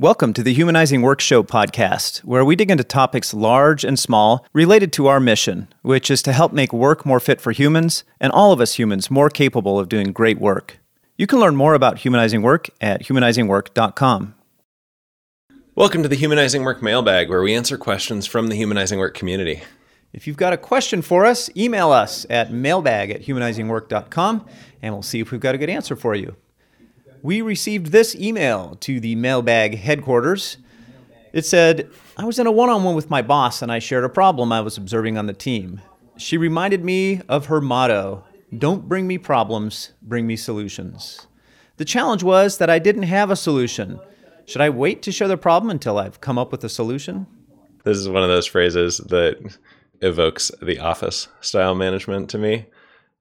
Welcome to the Humanizing Work Show podcast, where we dig into topics large and small related to our mission, which is to help make work more fit for humans and all of us humans more capable of doing great work. You can learn more about humanizing work at humanizingwork.com. Welcome to the Humanizing Work mailbag, where we answer questions from the Humanizing Work community. If you've got a question for us, email us at mailbag at humanizingwork.com and we'll see if we've got a good answer for you we received this email to the mailbag headquarters. It said, I was in a one on one with my boss and I shared a problem I was observing on the team. She reminded me of her motto Don't bring me problems, bring me solutions. The challenge was that I didn't have a solution. Should I wait to share the problem until I've come up with a solution? This is one of those phrases that evokes the office style management to me.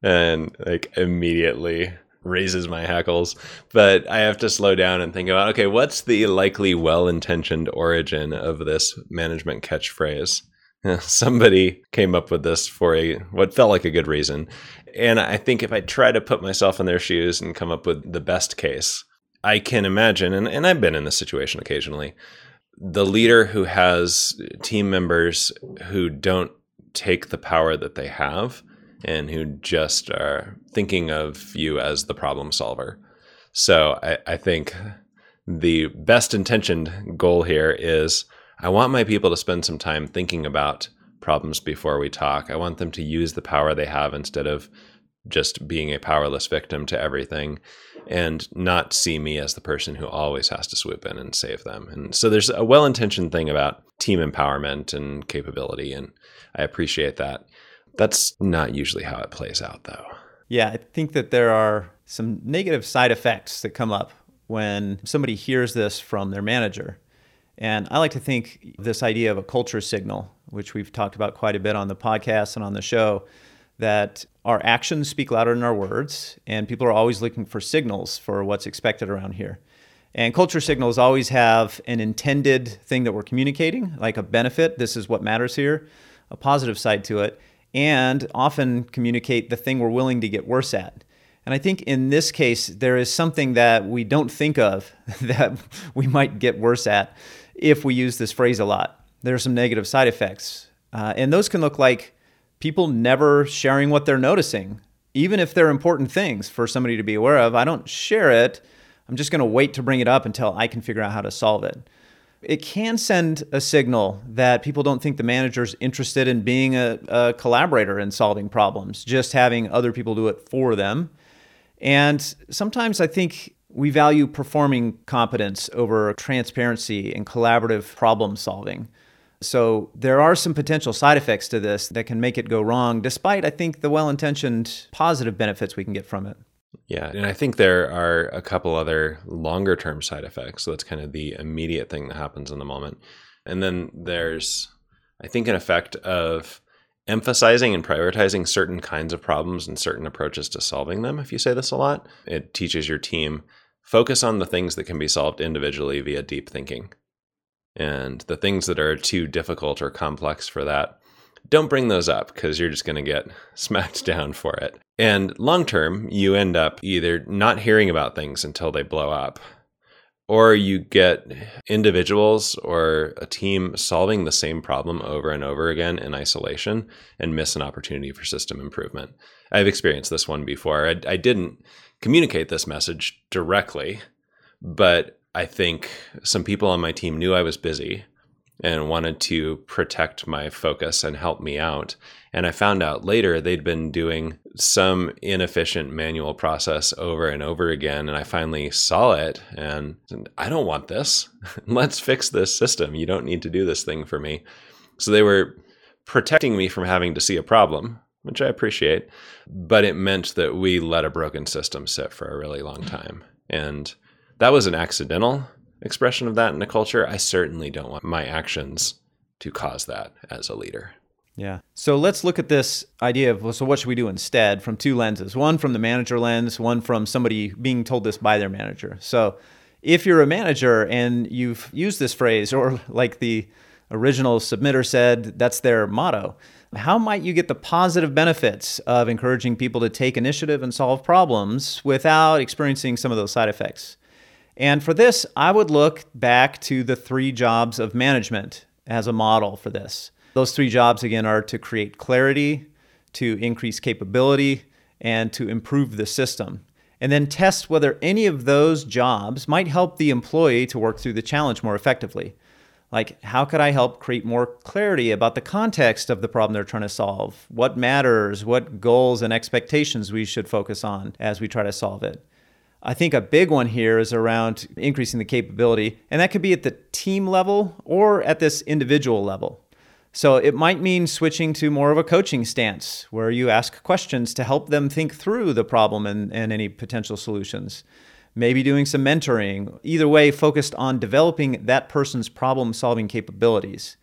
And like immediately raises my hackles. But I have to slow down and think about okay, what's the likely well intentioned origin of this management catchphrase? Somebody came up with this for a what felt like a good reason. And I think if I try to put myself in their shoes and come up with the best case, I can imagine, and, and I've been in this situation occasionally, the leader who has team members who don't take the power that they have and who just are thinking of you as the problem solver. So I, I think the best intentioned goal here is I want my people to spend some time thinking about problems before we talk. I want them to use the power they have instead of just being a powerless victim to everything and not see me as the person who always has to swoop in and save them. And so there's a well intentioned thing about team empowerment and capability, and I appreciate that. That's not usually how it plays out, though. Yeah, I think that there are some negative side effects that come up when somebody hears this from their manager. And I like to think this idea of a culture signal, which we've talked about quite a bit on the podcast and on the show, that our actions speak louder than our words, and people are always looking for signals for what's expected around here. And culture signals always have an intended thing that we're communicating, like a benefit. This is what matters here, a positive side to it and often communicate the thing we're willing to get worse at. And I think in this case, there is something that we don't think of that we might get worse at if we use this phrase a lot. There are some negative side effects. Uh, and those can look like people never sharing what they're noticing, even if they're important things for somebody to be aware of. I don't share it. I'm just going to wait to bring it up until I can figure out how to solve it it can send a signal that people don't think the manager's interested in being a, a, collaborator in solving problems, just having other people do it for them. And sometimes I think we value performing competence over transparency and collaborative problem solving. So there are some potential side effects to this that can make it go wrong, despite, I think, the well intentioned positive benefits we can get from it. Yeah, and I think there are a couple other longer term side effects. So that's kind of the immediate thing that happens in the moment. And then there's, I think, an effect of emphasizing and prioritizing certain kinds of problems and certain approaches to solving them. If you say this a lot, it teaches your team focus on the things that can be solved individually via deep thinking. And the things that are too difficult or complex for that, don't bring those up because you're just going to get smacked down for it. And long term, you end up either not hearing about things until they blow up, or you get individuals or a team solving the same problem over and over again in isolation and miss an opportunity for system improvement. I've experienced this one before. I, I didn't communicate this message directly, but I think some people on my team knew I was busy and wanted to protect my focus and help me out. And I found out later they'd been doing some inefficient manual process over and over again. And I finally saw it and I don't want this. Let's fix this system. You don't need to do this thing for me. So they were protecting me from having to see a problem, which I appreciate. But it meant that we let a broken system sit for a really long time. And that was an accidental expression of that in a culture, I certainly don't want my actions to cause that as a leader. Yeah. So let's look at this idea of so what should we do instead from two lenses. One from the manager lens, one from somebody being told this by their manager. So if you're a manager and you've used this phrase or like the original submitter said that's their motto, how might you get the positive benefits of encouraging people to take initiative and solve problems without experiencing some of those side effects? And for this, I would look back to the three jobs of management as a model for this. Those three jobs, again, are to create clarity, to increase capability, and to improve the system. And then test whether any of those jobs might help the employee to work through the challenge more effectively. Like, how could I help create more clarity about the context of the problem they're trying to solve? What matters? What goals and expectations we should focus on as we try to solve it? I think a big one here is around increasing the capability, and that could be at the team level or at this individual level. So it might mean switching to more of a coaching stance where you ask questions to help them think through the problem and, and any potential solutions. Maybe doing some mentoring, either way, focused on developing that person's problem solving capabilities.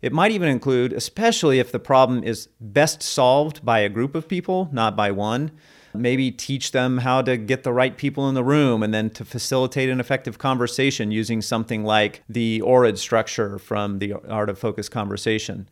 It might even include, especially if the problem is best solved by a group of people, not by one, maybe teach them how to get the right people in the room and then to facilitate an effective conversation using something like the ORID structure from the Art of Focused Conversation.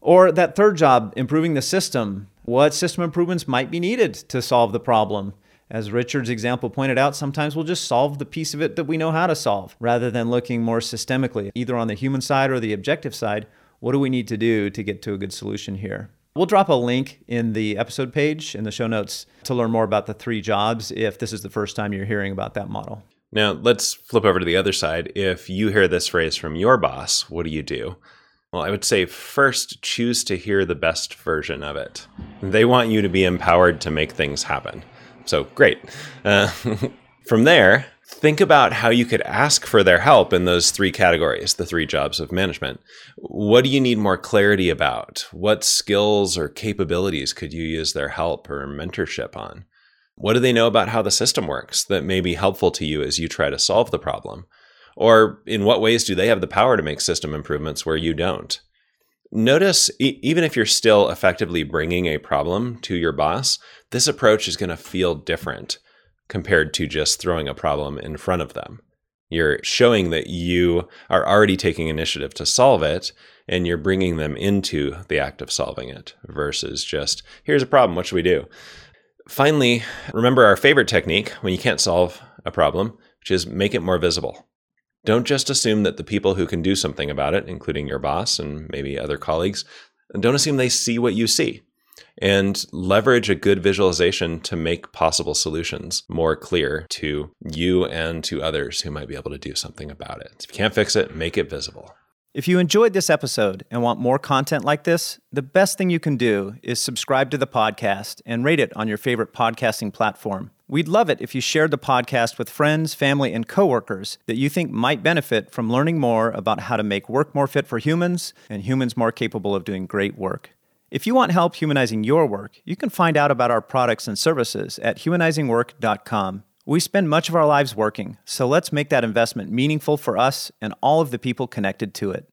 Or that third job, improving the system. What system improvements might be needed to solve the problem? As Richard's example pointed out, sometimes we'll just solve the piece of it that we know how to solve rather than looking more systemically, either on the human side or the objective side. What do we need to do to get to a good solution here? We'll drop a link in the episode page in the show notes to learn more about the three jobs if this is the first time you're hearing about that model. Now, let's flip over to the other side. If you hear this phrase from your boss, what do you do? Well, I would say first choose to hear the best version of it. They want you to be empowered to make things happen. So, great. Uh, from there, think about how you could ask for their help in those three categories, the three jobs of management. What do you need more clarity about? What skills or capabilities could you use their help or mentorship on? What do they know about how the system works that may be helpful to you as you try to solve the problem? Or in what ways do they have the power to make system improvements where you don't? Notice, e- even if you're still effectively bringing a problem to your boss, this approach is going to feel different compared to just throwing a problem in front of them. You're showing that you are already taking initiative to solve it and you're bringing them into the act of solving it versus just, here's a problem, what should we do? Finally, remember our favorite technique when you can't solve a problem, which is make it more visible. Don't just assume that the people who can do something about it, including your boss and maybe other colleagues, don't assume they see what you see and leverage a good visualization to make possible solutions more clear to you and to others who might be able to do something about it. If you can't fix it, make it visible. If you enjoyed this episode and want more content like this, the best thing you can do is subscribe to the podcast and rate it on your favorite podcasting platform. We'd love it if you shared the podcast with friends, family, and coworkers that you think might benefit from learning more about how to make work more fit for humans and humans more capable of doing great work. If you want help humanizing your work, you can find out about our products and services at humanizingwork.com. We spend much of our lives working, so let's make that investment meaningful for us and all of the people connected to it.